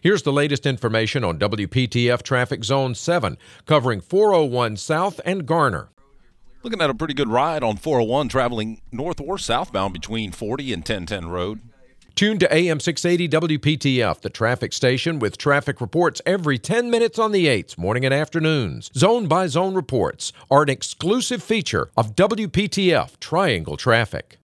Here's the latest information on WPTF Traffic Zone 7, covering 401 South and Garner. Looking at a pretty good ride on 401 traveling north or southbound between 40 and 1010 Road. Tune to AM 680 WPTF, the traffic station with traffic reports every 10 minutes on the 8s, morning and afternoons. Zone by zone reports are an exclusive feature of WPTF Triangle Traffic.